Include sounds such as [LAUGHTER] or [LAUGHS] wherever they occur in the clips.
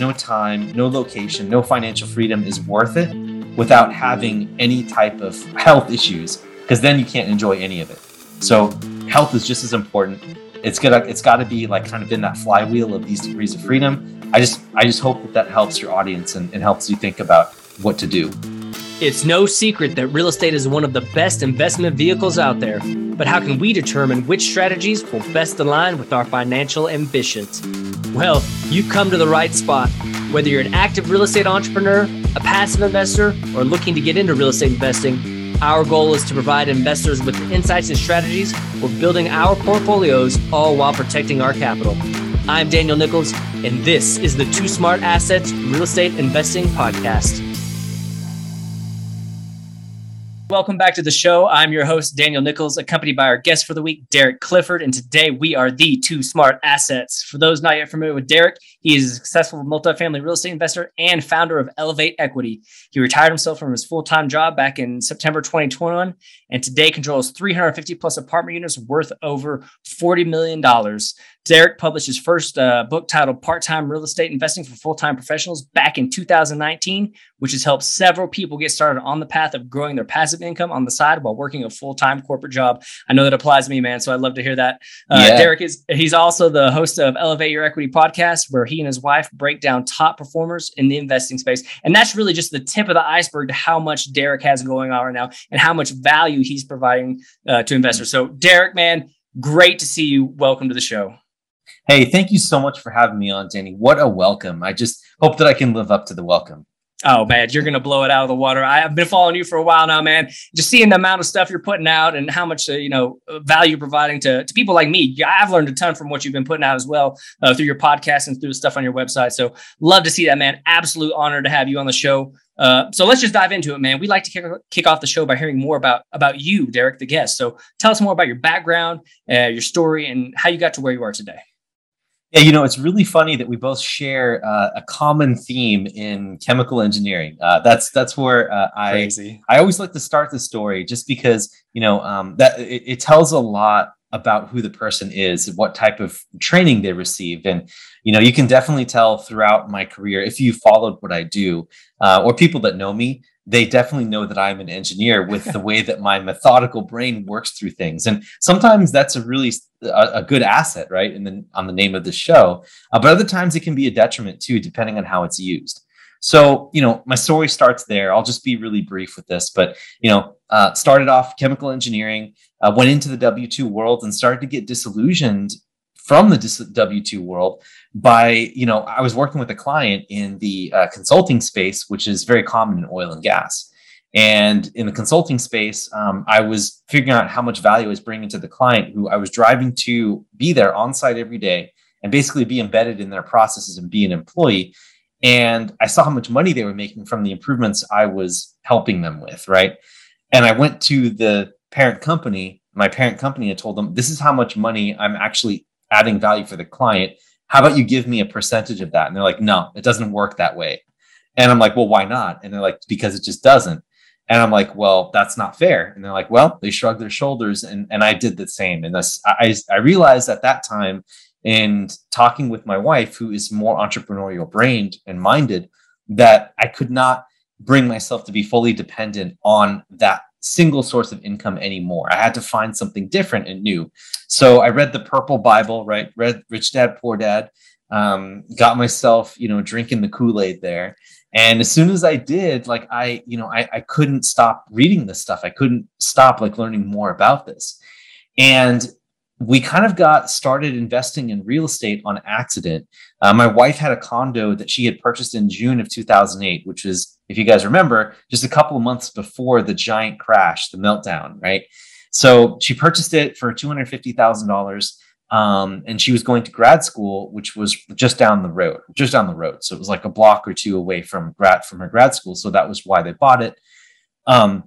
no time, no location, no financial freedom is worth it without having any type of health issues, because then you can't enjoy any of it. So health is just as important. It's gonna, it's got to be like kind of in that flywheel of these degrees of freedom. I just, I just hope that that helps your audience and, and helps you think about what to do. It's no secret that real estate is one of the best investment vehicles out there. But how can we determine which strategies will best align with our financial ambitions? Well, you've come to the right spot. Whether you're an active real estate entrepreneur, a passive investor, or looking to get into real estate investing, our goal is to provide investors with insights and strategies for building our portfolios, all while protecting our capital. I'm Daniel Nichols, and this is the Two Smart Assets Real Estate Investing Podcast. Welcome back to the show. I'm your host, Daniel Nichols, accompanied by our guest for the week, Derek Clifford. And today we are the two smart assets. For those not yet familiar with Derek, he is a successful multifamily real estate investor and founder of Elevate Equity. He retired himself from his full time job back in September 2021 and today controls 350 plus apartment units worth over $40 million. Derek published his first uh, book titled Part Time Real Estate Investing for Full Time Professionals back in 2019, which has helped several people get started on the path of growing their passive income on the side while working a full time corporate job. I know that applies to me, man. So I'd love to hear that. Uh, yeah. Derek is he's also the host of Elevate Your Equity podcast, where he and his wife break down top performers in the investing space. And that's really just the tip of the iceberg to how much Derek has going on right now and how much value he's providing uh, to investors. So, Derek, man, great to see you. Welcome to the show. Hey, thank you so much for having me on, Danny. What a welcome. I just hope that I can live up to the welcome. Oh man, you're gonna blow it out of the water. I have been following you for a while now, man. Just seeing the amount of stuff you're putting out and how much uh, you know value you're providing to, to people like me. I've learned a ton from what you've been putting out as well uh, through your podcast and through the stuff on your website. So love to see that, man. Absolute honor to have you on the show. Uh, so let's just dive into it, man. We like to kick, kick off the show by hearing more about about you, Derek, the guest. So tell us more about your background, uh, your story, and how you got to where you are today. Yeah, you know, it's really funny that we both share uh, a common theme in chemical engineering. Uh, that's that's where uh, I Crazy. I always like to start the story, just because you know um, that it, it, tells a lot about who the person is, what type of training they received, and you know, you can definitely tell throughout my career if you followed what I do, uh, or people that know me, they definitely know that I'm an engineer with the way that my methodical brain works through things. And sometimes that's a really a, a good asset, right? And then on the name of the show, uh, but other times it can be a detriment too, depending on how it's used. So, you know, my story starts there. I'll just be really brief with this, but you know, uh, started off chemical engineering, uh, went into the W two world, and started to get disillusioned from the W two world by you know I was working with a client in the uh, consulting space, which is very common in oil and gas. And in the consulting space, um, I was figuring out how much value I was bringing to the client, who I was driving to be there on site every day and basically be embedded in their processes and be an employee. And I saw how much money they were making from the improvements I was helping them with, right? And I went to the parent company, my parent company, and told them, this is how much money I'm actually adding value for the client how about you give me a percentage of that? And they're like, no, it doesn't work that way. And I'm like, well, why not? And they're like, because it just doesn't. And I'm like, well, that's not fair. And they're like, well, they shrug their shoulders. And, and I did the same. And this, I, I realized at that time in talking with my wife, who is more entrepreneurial brained and minded, that I could not bring myself to be fully dependent on that single source of income anymore. I had to find something different and new. So I read the Purple Bible, right? Read Rich Dad Poor Dad. Um, got myself, you know, drinking the Kool Aid there. And as soon as I did, like I, you know, I, I couldn't stop reading this stuff. I couldn't stop like learning more about this. And we kind of got started investing in real estate on accident. Uh, my wife had a condo that she had purchased in June of 2008, which is, if you guys remember, just a couple of months before the giant crash, the meltdown, right? So she purchased it for $250,000. Um, and she was going to grad school, which was just down the road, just down the road. So it was like a block or two away from grad from her grad school. So that was why they bought it. Um,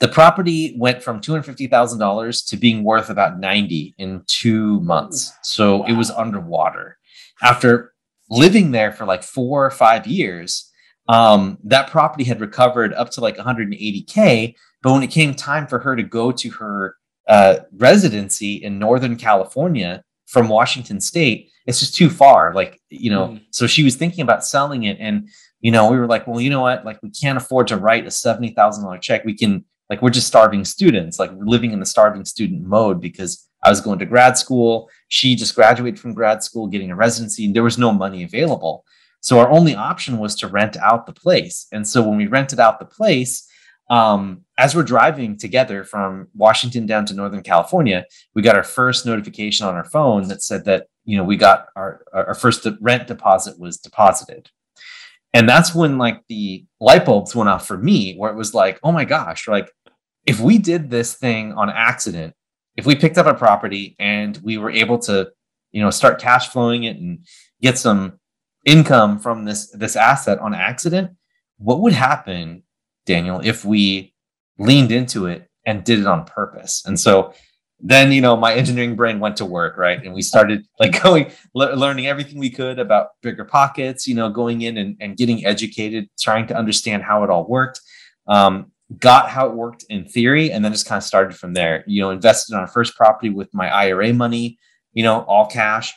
the property went from $250,000 to being worth about 90 in two months. So wow. it was underwater. After living there for like four or five years, um, that property had recovered up to like 180K. But when it came time for her to go to her uh, residency in Northern California from Washington State, it's just too far. Like, you know, mm. so she was thinking about selling it. And, you know, we were like, well, you know what? Like, we can't afford to write a $70,000 check. We can, like, we're just starving students. Like, we're living in the starving student mode because I was going to grad school. She just graduated from grad school, getting a residency, and there was no money available. So our only option was to rent out the place. And so when we rented out the place, um, as we're driving together from Washington down to Northern California, we got our first notification on our phone that said that you know we got our our first rent deposit was deposited, and that's when like the light bulbs went off for me, where it was like, oh my gosh, like if we did this thing on accident, if we picked up a property and we were able to you know start cash flowing it and get some income from this this asset on accident, what would happen Daniel, if we leaned into it and did it on purpose. And so then, you know, my engineering brain went to work, right? And we started like [LAUGHS] going, le- learning everything we could about BiggerPockets, you know, going in and, and getting educated, trying to understand how it all worked. Um, got how it worked in theory and then just kind of started from there you know invested on our first property with my ira money you know all cash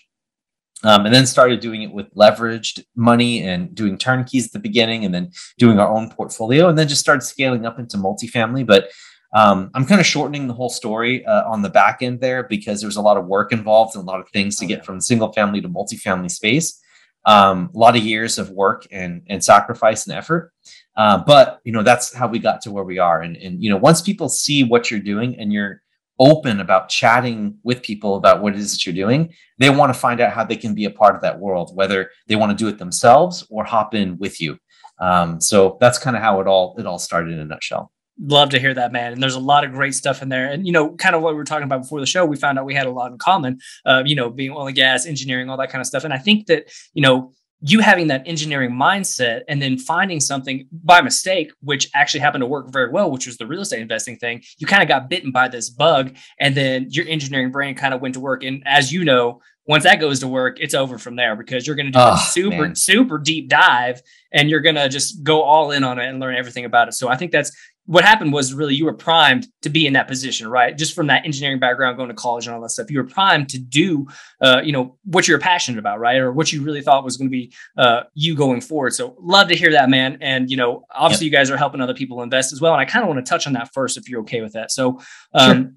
um, and then started doing it with leveraged money and doing turnkeys at the beginning and then doing our own portfolio and then just started scaling up into multifamily. But um, i'm kind of shortening the whole story uh, on the back end there because there's a lot of work involved and a lot of things to get from single family to multifamily space. Um, a lot of years of work and, and sacrifice and effort. Uh, but you know that's how we got to where we are. And, and you know once people see what you're doing and you're open about chatting with people about what it is that you're doing, they want to find out how they can be a part of that world, whether they want to do it themselves or hop in with you. Um, so that's kind of how it all it all started in a nutshell. Love to hear that, man. And there's a lot of great stuff in there. And you know, kind of what we were talking about before the show, we found out we had a lot in common. Uh, you know, being oil and gas, engineering, all that kind of stuff. And I think that you know you having that engineering mindset and then finding something by mistake, which actually happened to work very well, which was the real estate investing thing, you kind of got bitten by this bug. And then your engineering brain kind of went to work. And as you know, once that goes to work, it's over from there because you're going to do oh, a super, man. super deep dive and you're going to just go all in on it and learn everything about it. So I think that's what happened was really you were primed to be in that position, right? Just from that engineering background, going to college and all that stuff, you were primed to do, uh, you know, what you're passionate about, right? Or what you really thought was going to be uh, you going forward. So love to hear that, man. And you know, obviously, yep. you guys are helping other people invest as well. And I kind of want to touch on that first, if you're okay with that. So, um, sure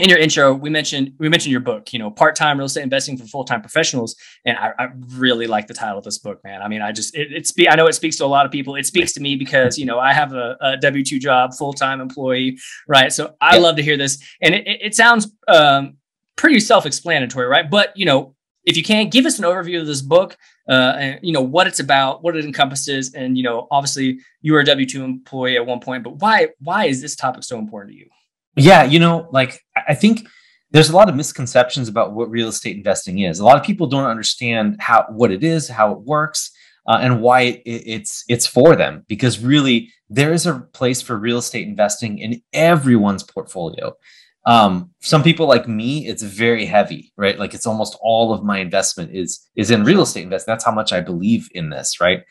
in your intro, we mentioned we mentioned your book, you know, part-time real estate investing for full-time professionals, and I, I really like the title of this book, man. I mean, I just it, it spe- I know it speaks to a lot of people. It speaks to me because you know I have a, a W two job, full-time employee, right? So I love to hear this, and it, it sounds um, pretty self-explanatory, right? But you know, if you can give us an overview of this book, uh, and you know what it's about, what it encompasses, and you know, obviously you were a W two employee at one point, but why why is this topic so important to you? Yeah, you know, like I think there's a lot of misconceptions about what real estate investing is. A lot of people don't understand how what it is, how it works, uh, and why it, it's it's for them. Because really, there is a place for real estate investing in everyone's portfolio. Um, some people like me, it's very heavy, right? Like it's almost all of my investment is is in real estate investment. That's how much I believe in this, right?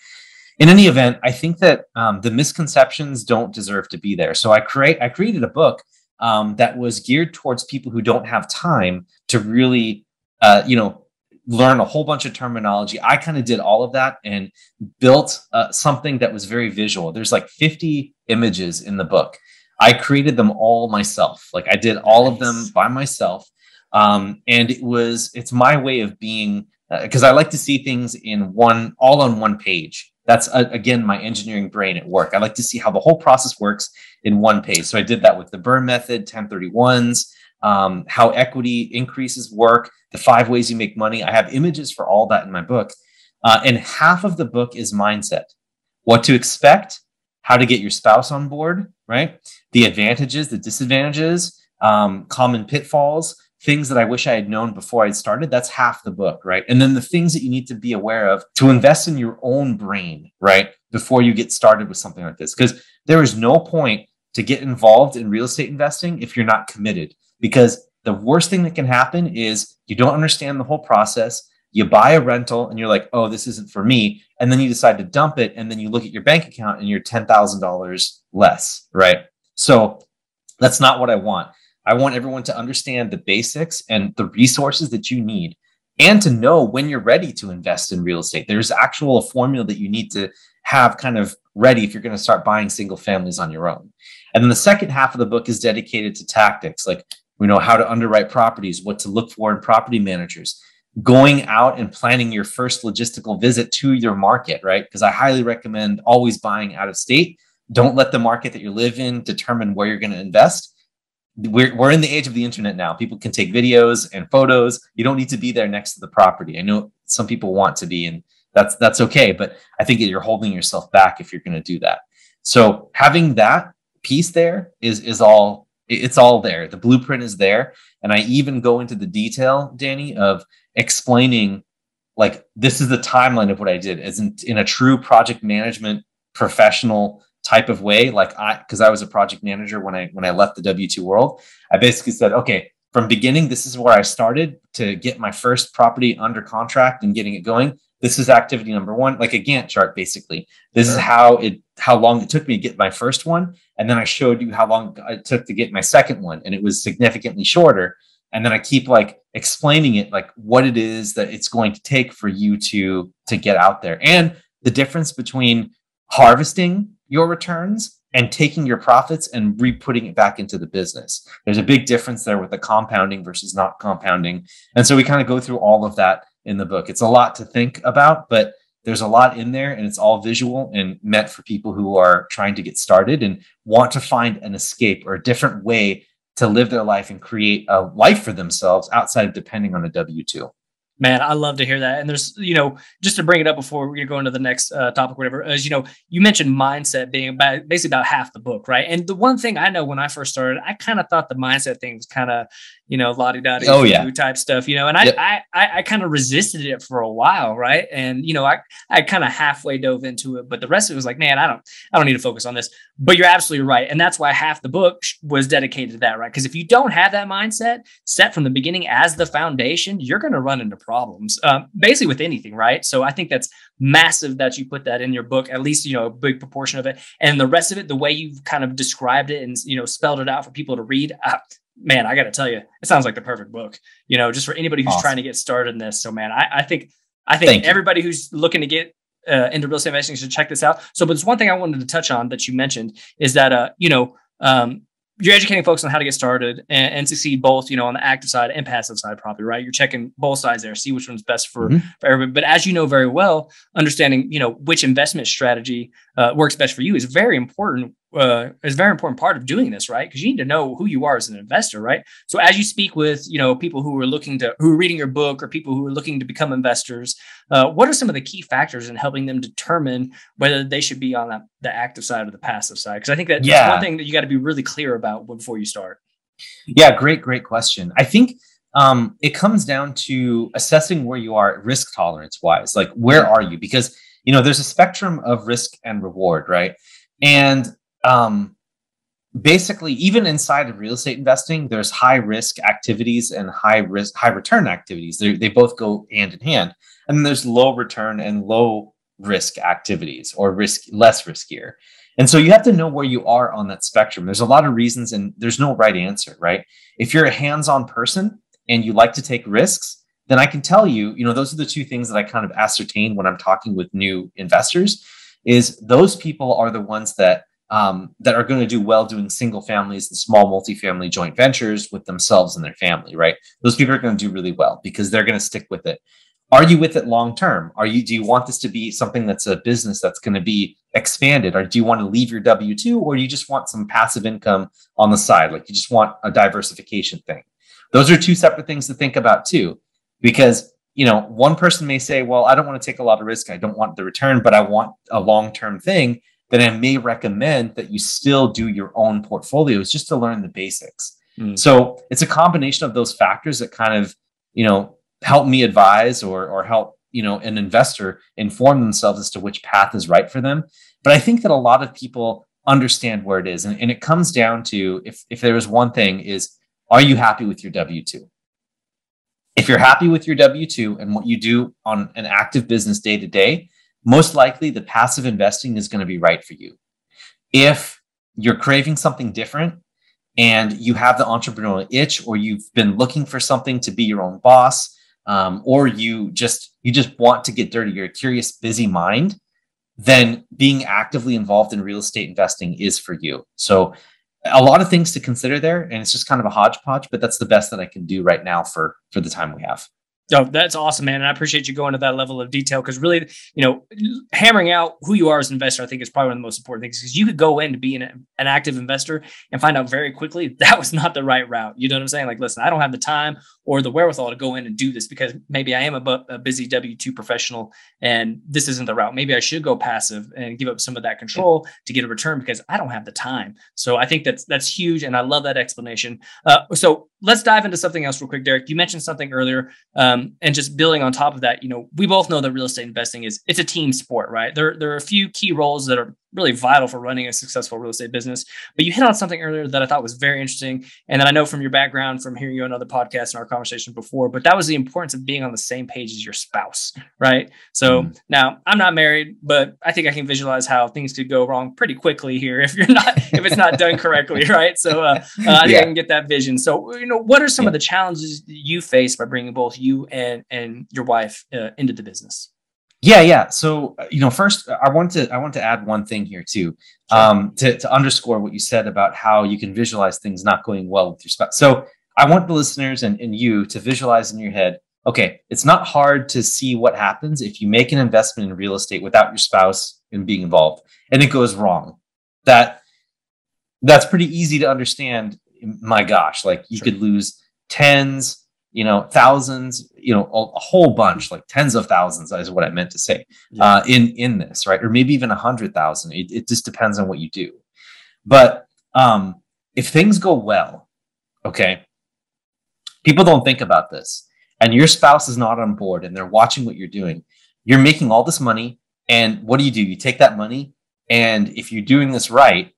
in any event, I think that um, the misconceptions don't deserve to be there. So I create I created a book um, that was geared towards people who don't have time to really, uh, you know, learn a whole bunch of terminology. I kind of did all of that and built uh, something that was very visual. There's like 50 images in the book. I created them all myself. Like I did all nice. of them by myself. Um, and it was, it's my way of being, because uh, I like to see things in one, all on one page that's uh, again my engineering brain at work. I like to see how the whole process works in one page. So I did that with the BRRRR method, 1031s, um, how equity increases work, the five ways you make money. I have images for all that in my book. Uh, and half of the book is mindset what to expect, how to get your spouse on board, right? The advantages, the disadvantages, um, common pitfalls, things that I wish I had known before I'd started, that's half the book, right? And then the things that you need to be aware of to invest in your own brain, right? Before you get started with something like this. Because there is no point to get involved in real estate investing if you're not committed. Because the worst thing that can happen is you don't understand the whole process. You buy a rental and you're like, oh, this isn't for me. And then you decide to dump it. And then you look at your bank account and you're $10,000 less, right? So that's not what I want. I want everyone to understand the basics and the resources that you need and to know when you're ready to invest in real estate. There's actual formula that you need to have kind of ready if you're going to start buying single families on your own. And then the second half of the book is dedicated to tactics like we know how to underwrite properties, what to look for in property managers, going out and planning your first logistical visit to your market, right? Because I highly recommend always buying out of state. Don't let the market that you live in determine where you're going to invest. We're, we're in the age of the internet now. People can take videos and photos. You don't need to be there next to the property. I know some people want to be, and that's that's okay. But I think you're holding yourself back if you're going to do that. So having that piece there is is all it's all there. The blueprint is there, and I even go into the detail, Danny, of explaining like this is the timeline of what I did as in, in a true project management professional type of way. Like I, because I was a project manager when I when I left the W two world, I basically said, okay, from beginning, this is where I started to get my first property under contract and getting it going this is activity number one, like a Gantt chart, basically. This sure. is how it how long it took me to get my first one. And then I showed you how long it took to get my second one. And it was significantly shorter. And then I keep like explaining it like what it is that it's going to take for you to to get out there. And the difference between harvesting your returns and taking your profits and re-putting it back into the business. There's a big difference there with the compounding versus not compounding. And so we kind of go through all of that in the book. It's a lot to think about, but there's a lot in there and it's all visual and meant for people who are trying to get started and want to find an escape or a different way to live their life and create a life for themselves outside of depending on a W 2. Man, I love to hear that. And there's, you know, just to bring it up before we go into the next uh, topic, whatever, as you know, you mentioned mindset being about basically about half the book, right? And the one thing I know when I first started, I kind of thought the mindset thing was kind of, you know, lottie dottie oh, yeah. type stuff, you know, and I, yep. I, I, I kind of resisted it for a while, right? And you know, I, I kind of halfway dove into it, but the rest of it was like, man, I don't, I don't need to focus on this. But you're absolutely right, and that's why half the book was dedicated to that, right? Because if you don't have that mindset set from the beginning as the foundation, you're going to run into problems, um, basically with anything, right? So I think that's massive that you put that in your book, at least you know a big proportion of it, and the rest of it, the way you've kind of described it and you know spelled it out for people to read. Uh, man, I got to tell you, it sounds like the perfect book. You know, just for anybody who's awesome. trying to get started in this. So, man, I, I think I think Thank everybody you. who's looking to get uh, into real estate investing should check this out. So, but there's one thing I wanted to touch on that you mentioned is that uh, you know, um, you're educating folks on how to get started and, and, succeed both, you know, on the active side and passive side, probably, right? You're checking both sides there, see which one's best for, mm-hmm. for everybody. But as you know very well, understanding, you know, which investment strategy uh, works best for you is very important uh, is a very important part of doing this, right? Because you need to know who you are as an investor, right? So as you speak with, you know, people who are looking to, who are reading your book or people who are looking to become investors, uh, what are some of the key factors in helping them determine whether they should be on the, the active side or the passive side? Because I think that yeah. that's one thing that you got to be really clear about before you start. Yeah, great, great question. I think um, it comes down to assessing where you are risk tolerance wise. Like, where are you? Because you know, there's a spectrum of risk and reward, right? And um, basically even inside of real estate investing there's high risk activities and high risk high return activities. They they both go hand in hand. And then there's low return and low risk activities or risk less riskier. And so you have to know where you are on that spectrum. There's a lot of reasons and there's no right answer right? If you're a hands-on person and you like to take risks then i can tell you you know those are the two things that i kind of ascertain when i'm talking with new investors is those people are the ones that um, that are going to do well doing single families and small multifamily joint ventures with themselves and their family, right? Those people are going to do really well because they're going to stick with it. Are you with it long term? Are you do you want this to be something that's a business that's going to be expanded? Or do you want to leave your W 2 or you just want some passive income on the side? Like you just want a diversification thing. Those are two separate things to think about too. Because you know, one person may say, well, I don't want to take a lot of risk. I don't want the return, but I want a long term thing then I may recommend that you still do your own portfolios just to learn the basics. Mm. So it's a combination of those factors that kind of, you know, help me advise or or help, you know, an investor inform themselves as to which path is right for them. But I think that a lot of people understand where it is. And, and it comes down to if if there is one thing is are you happy with your W2? If you're happy with your W 2 and what you do on an active business day to day, most likely the passive investing is going to be right for you. If you're craving something different and you have the entrepreneurial itch or you've been looking for something to be your own boss um, or you just you just want to get dirty you're a curious busy mind then being actively involved in real estate investing is for you so a lot of things to consider there and it's just kind of a hodgepodge but that's the best that i can do right now for for the time we have Oh, that's awesome, man. And I appreciate you going to that level of detail because really, you know, hammering out who you are as an investor, I think is probably one of the most important things because you could go in to be an, an active investor and find out very quickly [LAUGHS] that was not the right route. You know what I'm saying? Like, listen, I don't have the time or the wherewithal to go in and do this because maybe I am a, bu- a busy W 2 professional and this isn't the route. Maybe I should go passive and give up some of that control to get a return because I don't have the time. So I think that's, that's huge. And I love that explanation. Uh, so let's dive into something else real quick, Derek. You mentioned something earlier. Um, and just building on top of that, you know, we both know that real estate investing is it's a team sport, right? There, there are a few key roles that are really vital for running a successful real estate business. But you hit on something earlier that I thought was very interesting. And that I know from your background, from hearing you on other podcasts and our conversation before, but that was the importance of being on the same page as your spouse, right? So mm. now I'm not married, but I think I can visualize how things could go wrong pretty quickly here if you're not, if it's not done correctly, [LAUGHS] right? So uh, uh, I think yeah. I can get that vision. So, you know, what are some yeah. of the challenges you face by bringing both you and, and your wife uh, into the business? Yeah, yeah. So uh, you know, first, uh, I want to I want to add one thing here too, um, to to underscore what you said about how you can visualize things not going well with your spouse. So I want the listeners and, and you to visualize in your head. Okay, it's not hard to see what happens if you make an investment in real estate without your spouse and being involved, and it goes wrong. That that's pretty easy to understand. My gosh, like you sure. could lose tens, you know, thousands, you know, a, a, whole bunch, like tens of thousands is what I meant to say yeah. uh, in, in this, right? Or maybe even a hundred thousand. It, it just depends on what you do. But um, if things go well, okay, people don't think about this and your spouse is not on board and they're watching what you're doing, you're making all this money. And what do you do? You take that money and if you're doing this right,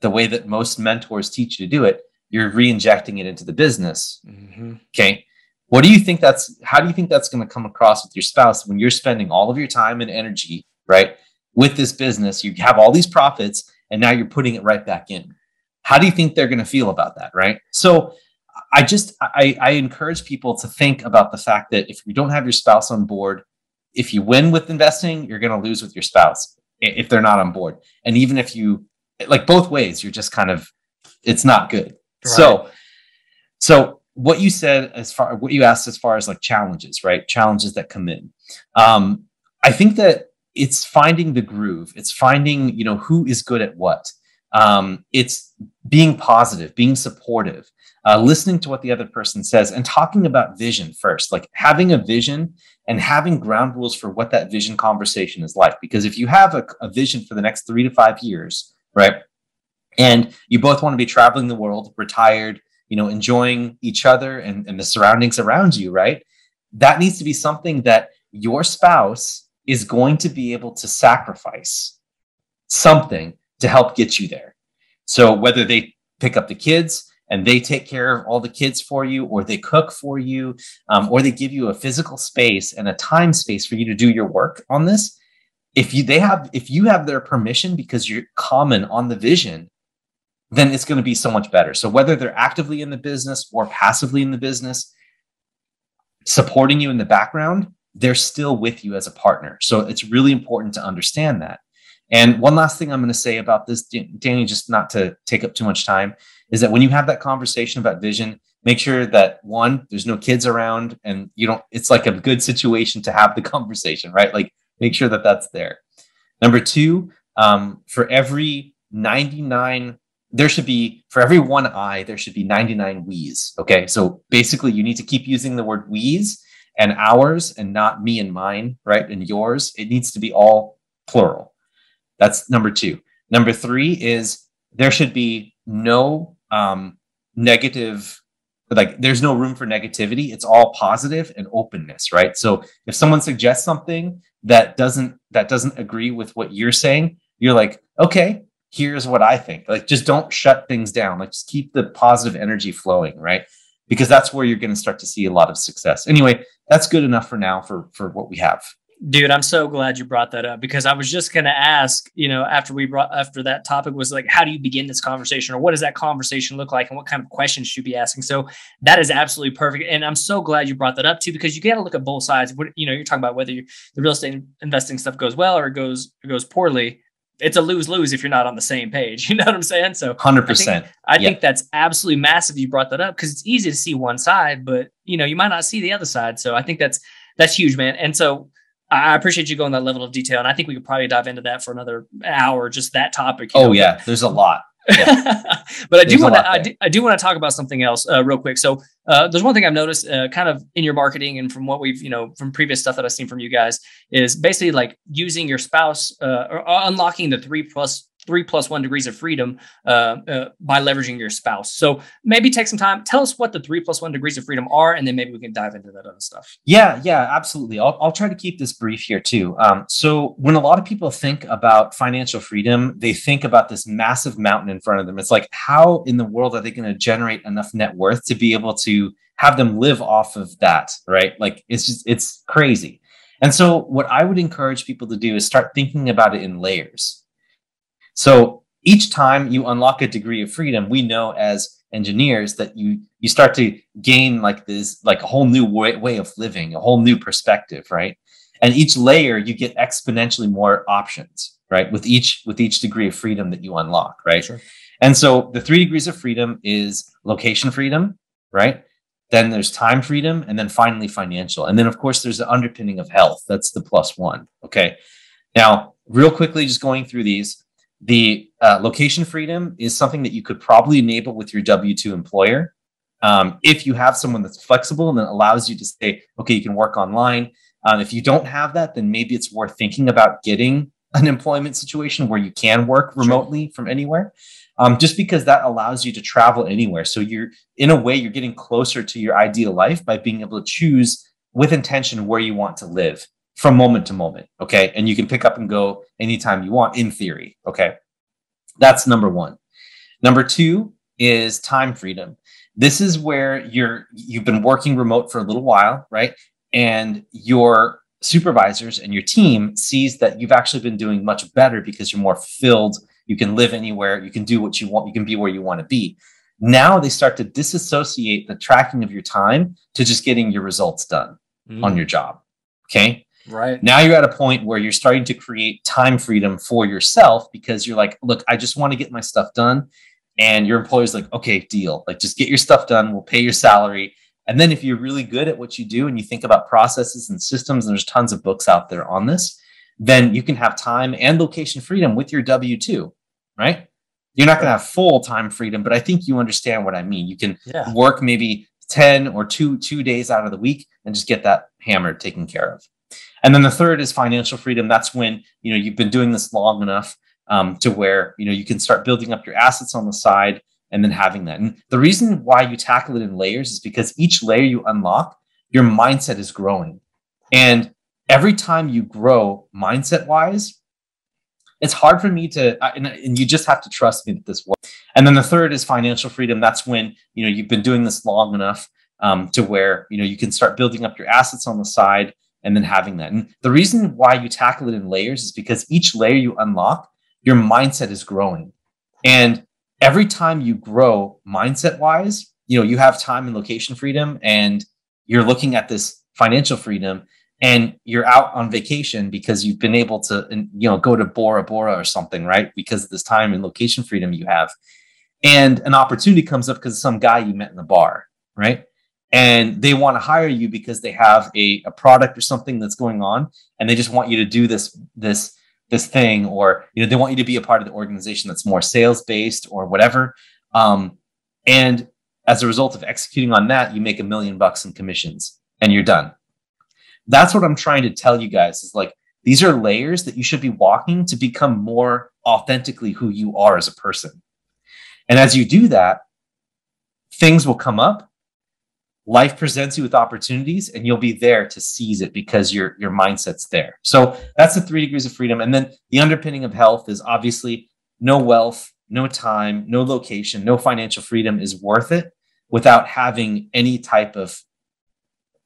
the way that most mentors teach you to do it, you're re-injecting it into the business. Mm-hmm. Okay. What do you think that's how do you think that's going to come across with your spouse when you're spending all of your time and energy, right, with this business? You have all these profits and now you're putting it right back in. How do you think they're going to feel about that, right? So I just I, I encourage people to think about the fact that if you don't have your spouse on board, if you win with investing, you're going to lose with your spouse if they're not on board. And even if you like both ways, you're just kind of it's not good. Right. So so what you said as far what you asked as far as like challenges, right? Challenges that come in. Um, I think that it's finding the groove. It's finding you know who is good at what. Um, it's being positive, being supportive, uh, listening to what the other person says, and talking about vision first. Like having a vision and having ground rules for what that vision conversation is like. Because if you have a, a vision for the next three to five years, right, and you both want to be traveling the world, retired, you know enjoying each other and, and the surroundings around you right? That needs to be something that your spouse is going to be able to sacrifice something to help get you there. So whether they pick up the kids and they take care of all the kids for you or they cook for you um, or they give you a physical space and a time space for you to do your work on this if you they have if you have their permission because you're common on the vision then it's going to be so much better. So whether they're actively in the business or passively in the business, supporting you in the background, they're still with you as a partner. So it's really important to understand that. And one last thing I'm going to say about this, Danny, just not to take up too much time, is that when you have that conversation about vision, make sure that one, there's no kids around and you don't, it's like a good situation to have the [LAUGHS] conversation, right? Like make sure that that's there. Number two, um, for every 99 there should be for every one I, there should be 99 we's. Okay. So basically, you need to keep using the word we's and ours and not me and mine, right? And yours. It needs to be all plural. That's number two. Number three is there should be no um, negative, like there's no room for negativity. It's all positive and openness, right? So if someone suggests something that doesn't that doesn't agree with what you're saying, you're like, okay, here's what I think. Like, just don't shut things down. Like, just keep the positive energy flowing, right? Because that's where you're going to start to see a lot of success. Anyway, that's good enough for now for for what we have. Dude, I'm so glad you brought that up because I was just going to ask, you know, after we brought after that topic was like, how do you begin this conversation, or what does that conversation look like, and what kind of questions should you be asking? So that is absolutely perfect, and I'm so glad you brought that up too because you got to look at both sides. What you know, you're talking about whether the real estate investing stuff goes well or goes goes poorly. It's a lose lose if you're not on the same page. [LAUGHS] You know what I'm saying? So, hundred percent. I, think, I think that's absolutely massive. You brought that up because it's easy to see one side, but you know, you might not see the other side. So I think that's that's huge, man. And so I appreciate you going that level of detail, and I think we could probably dive into that for another hour, just that topic. oh know? yeah, there's a lot. Yeah. but I do want to I do, I do want to talk about something else uh, real quick. So uh, there's one thing I've noticed, uh, kind of in your marketing and from what we've you know from previous stuff that I've seen from you guys is basically like using your spouse uh, or unlocking the three plus three plus one degrees of freedom uh, uh, by leveraging your spouse. So maybe take some time. Tell us what the three plus one degrees of freedom are, and then maybe we can dive into that other stuff. Yeah, yeah, absolutely. I'll, I'll try to keep this brief here too. Um, so when a lot of people think about financial freedom, they think about this massive mountain in front of them. It's like, how in the world are they going to generate enough net worth to be able to have them live off of that? Right? Like it's just it's crazy. And so, what I would encourage people to do is start thinking about it in layers. So each time you unlock a degree of freedom, we know as engineers that you you start to gain like this like a whole new way, way of living, a whole new perspective, right? And each layer you get exponentially more options, right? With each with each degree of freedom that you unlock, right? Sure. And so the three degrees of freedom is location freedom, right? Then there's time freedom, and then finally financial. And then, of course, there's the underpinning of health. That's the plus one. Okay. Now, real quickly, just going through these the uh, location freedom is something that you could probably enable with your W 2 employer. Um, if you have someone that's flexible and that allows you to say, okay, you can work online. Um, if you don't have that, then maybe it's worth thinking about getting an employment situation where you can work remotely sure. from anywhere. Um, just because that allows you to travel anywhere. So you're, in a way, you're getting closer to your ideal life by being able to choose with intention where you want to live from moment to moment. Okay. And you can pick up and go anytime you want in theory. Okay. That's number one. Number two is time freedom. This is where you're you've been working remote for a little while, right? And your supervisors and your team sees that you've actually been doing much better because you're more filled. You can live anywhere, you can do what you want, you can be where you want to be. Now they start to disassociate the tracking of your time to just getting your results done mm. on your job. Okay. Right. Now you're at a point where you're starting to create time freedom for yourself because you're like, look, I just want to get my stuff done. And your employer's like, okay, deal. Like, just get your stuff done. We'll pay your salary. And then if you're really good at what you do and you think about processes and systems, and there's tons of books out there on this, then you can have time and location freedom with your W 2, right? You're not going to have full time freedom, but I think you understand what I mean. You can yeah. work maybe 10 or two, two days out of the week and just get that hammered taken care of. And then the third is financial freedom. That's when you know you've been doing this long enough um, to where you know you can start building up your assets on the side and then having that. And the reason why you tackle it in layers is because each layer you unlock, your mindset is growing. And every time you grow mindset wise, it's hard for me to, and, and, you just have to trust me that this works. And then the third is financial freedom. That's when, you know, you've been doing this long enough um, to where, you know, you can start building up your assets on the side and then having that. And the reason why you tackle it in layers is because each layer you unlock, your mindset is growing. And every time you grow mindset wise, you know, you have time and location freedom and you're looking at this financial freedom and you're out on vacation because you've been able to, you know, go to Bora Bora or something, right? Because of this time and location freedom you have. And an opportunity comes up because of some guy you met in the bar, right? And they want to hire you because they have a, a product or something that's going on and they just want you to do this this this thing or you know they want you to be a part of the organization that's more sales based or whatever. Um, and as a result of executing on that you make a million bucks in commissions and you're done. That's what i'm trying to tell you guys is like these are layers that you should be walking to become more authentically who you are as a person. And as you do that things will come up life presents you with opportunities and you'll be there to seize it because your your mindset's there so that's the three degrees of freedom and then the underpinning of health is obviously no wealth no time no location no financial freedom is worth it without having any type of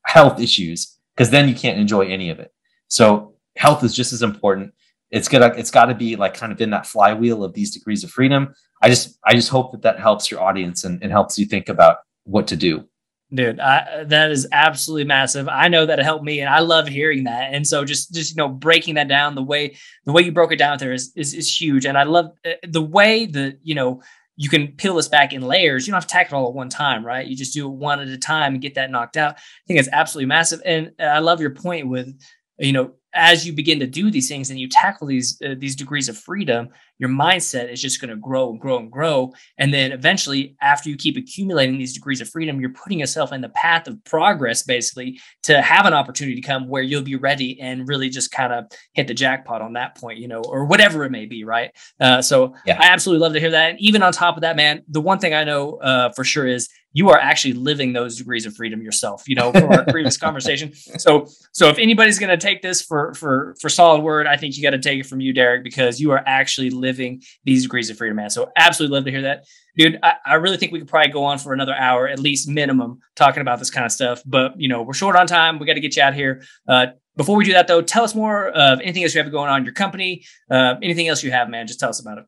health issues because then you can't enjoy any of it So health is just as important. It's gonna it's got to be like kind of in that flywheel of these degrees of freedom. I just I just hope that that helps your audience and, and helps you think about what to do. Dude, I, that is absolutely massive. I know that it helped me, and I love hearing that. And so, just just you know, breaking that down the way the way you broke it down there is is, is huge. And I love uh, the way that you know you can peel this back in layers. You don't have to tackle it all at one time, right? You just do it one at a time and get that knocked out. I think it's absolutely massive. And I love your point with you know as you begin to do these things and you tackle these uh, these degrees of freedom your mindset is just going to grow and grow and grow. And then eventually after you keep accumulating these degrees of freedom you're putting yourself in the path of progress basically to have an opportunity to come where you'll be ready and really just kind of hit the jackpot on that point you know or whatever it may be right? Uh, so yeah. i absolutely love to hear that. And even on top of that man the one thing i know uh, for sure is you are actually living those degrees of freedom yourself you know from our previous [LAUGHS] conversation. So so if anybody's going to take this for for for solid word i think you got to take it from you derek because you are actually living these degrees of freedom man. So absolutely love to hear that. Dude I, I really think we could probably go on for another hour at least minimum talking about this kind of stuff but you know we're short on time. We got to get you out here. Uh, before we do that though tell us more of anything else you have going on in your company. Uh, anything else you have man just tell us about it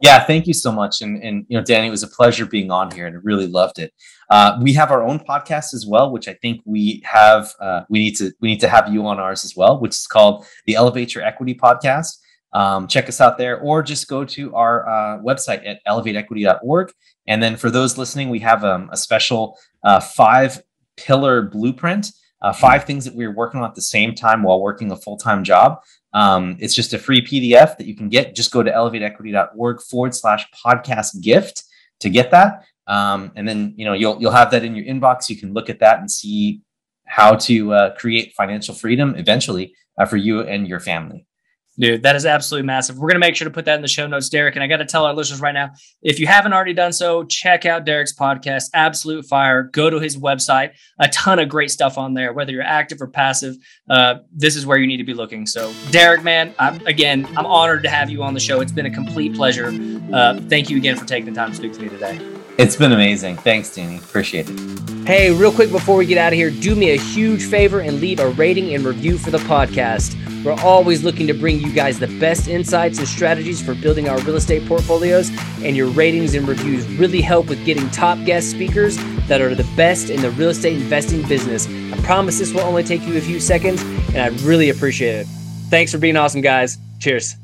yeah, thank you so much. And, and you know, Danny, it was a pleasure being on here and I really loved it. Uh, we have our own podcast as well, which I think we have, uh, we need to, we need to have you on ours as well, which is called the Elevate Your Equity podcast. Um, check us out there or just go to our uh, website at elevateequity.org. And then for those listening, we have um, a special uh, five pillar blueprint, uh, five things that we're working on at the same time while working a full time job. Um, it's just a free PDF that you can get. Just go to elevateequity.org forward slash podcast gift to get that. Um, and then you know you'll you'll have that in your inbox. You can look at that and see how to uh, create financial freedom eventually uh, for you and your family. Dude, that is absolutely massive. We're going to make sure to put that in the show notes, Derek. And I got to tell our listeners right now if you haven't already done so, check out Derek's podcast, Absolute Fire. Go to his website. A ton of great stuff on there, whether you're active or passive. Uh, this is where you need to be looking. So, Derek, man, I'm, again, I'm honored to have you on the show. It's been a complete pleasure. Uh, thank you again for taking the time to speak to me today. It's been amazing. Thanks, Danny. Appreciate it. Hey, real quick before we get out of here, do me a huge favor and leave a rating and review for the podcast. We're always looking to bring you guys the best insights and strategies for building our real estate portfolios, and your ratings and reviews really help with getting top guest speakers that are the best in the real estate investing business. I promise this will only take you a few seconds, and I'd really appreciate it. Thanks for being awesome, guys. Cheers.